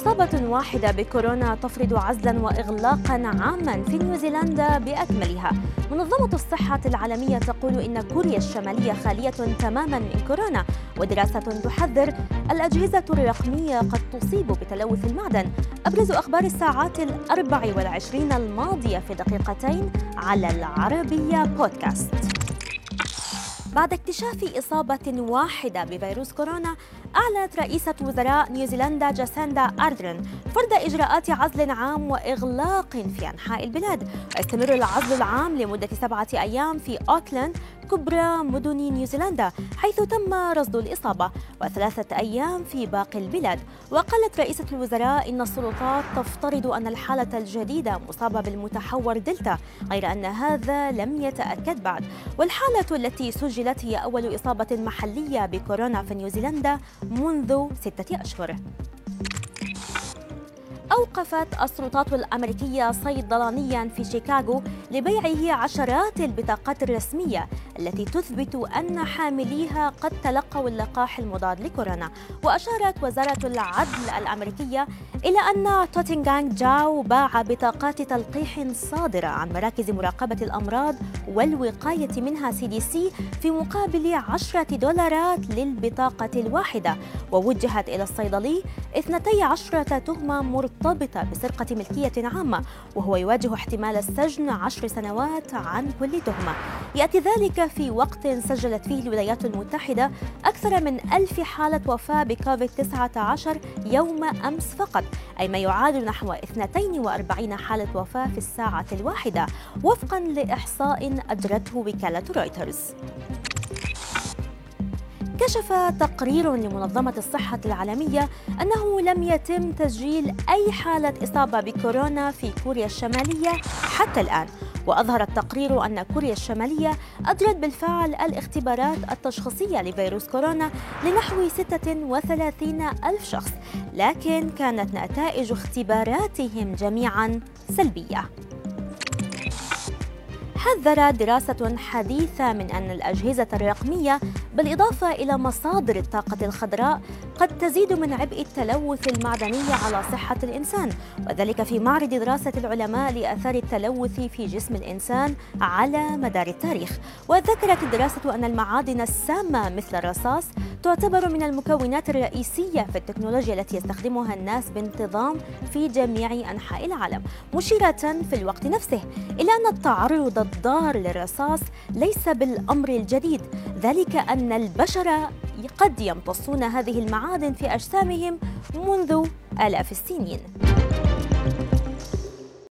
إصابة واحدة بكورونا تفرض عزلا وإغلاقا عاما في نيوزيلندا بأكملها. منظمة الصحة العالمية تقول إن كوريا الشمالية خالية تماما من كورونا ودراسة تحذر الأجهزة الرقمية قد تصيب بتلوث المعدن. أبرز أخبار الساعات الأربع والعشرين الماضية في دقيقتين على العربية بودكاست. بعد اكتشاف إصابة واحدة بفيروس كورونا أعلنت رئيسة وزراء نيوزيلندا جاسيندا أردرن فرض إجراءات عزل عام وإغلاق في أنحاء البلاد. ويستمر العزل العام لمدة سبعة أيام في أوكلاند كبرى مدن نيوزيلندا حيث تم رصد الإصابة وثلاثة أيام في باقي البلاد. وقالت رئيسة الوزراء إن السلطات تفترض أن الحالة الجديدة مصابة بالمتحور دلتا غير أن هذا لم يتأكد بعد. والحالة التي سجلت هي أول إصابة محلية بكورونا في نيوزيلندا منذ ستة أشهر. أوقفت السلطات الأمريكية صيدلانيا في شيكاغو لبيعه عشرات البطاقات الرسمية التي تثبت أن حامليها قد تلقوا اللقاح المضاد لكورونا. وأشارت وزارة العدل الأمريكية إلى أن توتنغانغ جاو باع بطاقات تلقيح صادرة عن مراكز مراقبة الأمراض والوقاية منها CDC في مقابل عشرة دولارات للبطاقة الواحدة. ووجهت إلى الصيدلي 12 تهمة مرتبطة بسرقة ملكية عامة وهو يواجه احتمال السجن عشر سنوات عن كل تهمة. يأتي ذلك في وقت سجلت فيه الولايات المتحدة أكثر من ألف حالة وفاة بكوفيد 19 يوم أمس فقط أي ما يعادل نحو 42 حالة وفاة في الساعة الواحدة وفقا لإحصاء أجرته وكالة رويترز. كشف تقرير لمنظمة الصحة العالمية أنه لم يتم تسجيل أي حالة إصابة بكورونا في كوريا الشمالية حتى الآن. وأظهر التقرير أن كوريا الشمالية أجرت بالفعل الاختبارات التشخيصية لفيروس كورونا لنحو 36 ألف شخص لكن كانت نتائج اختباراتهم جميعا سلبية. حذر دراسة حديثة من أن الأجهزة الرقمية بالإضافة إلى مصادر الطاقة الخضراء قد تزيد من عبء التلوث المعدني على صحة الإنسان وذلك في معرض دراسة العلماء لآثار التلوث في جسم الإنسان على مدار التاريخ. وذكرت الدراسة أن المعادن السامة مثل الرصاص تعتبر من المكونات الرئيسية في التكنولوجيا التي يستخدمها الناس بانتظام في جميع أنحاء العالم مشيرة في الوقت نفسه إلى أن التعرض الضار للرصاص ليس بالأمر الجديد. ذلك أن البشر قد يمتصون هذه المعادن في أجسامهم منذ آلاف السنين.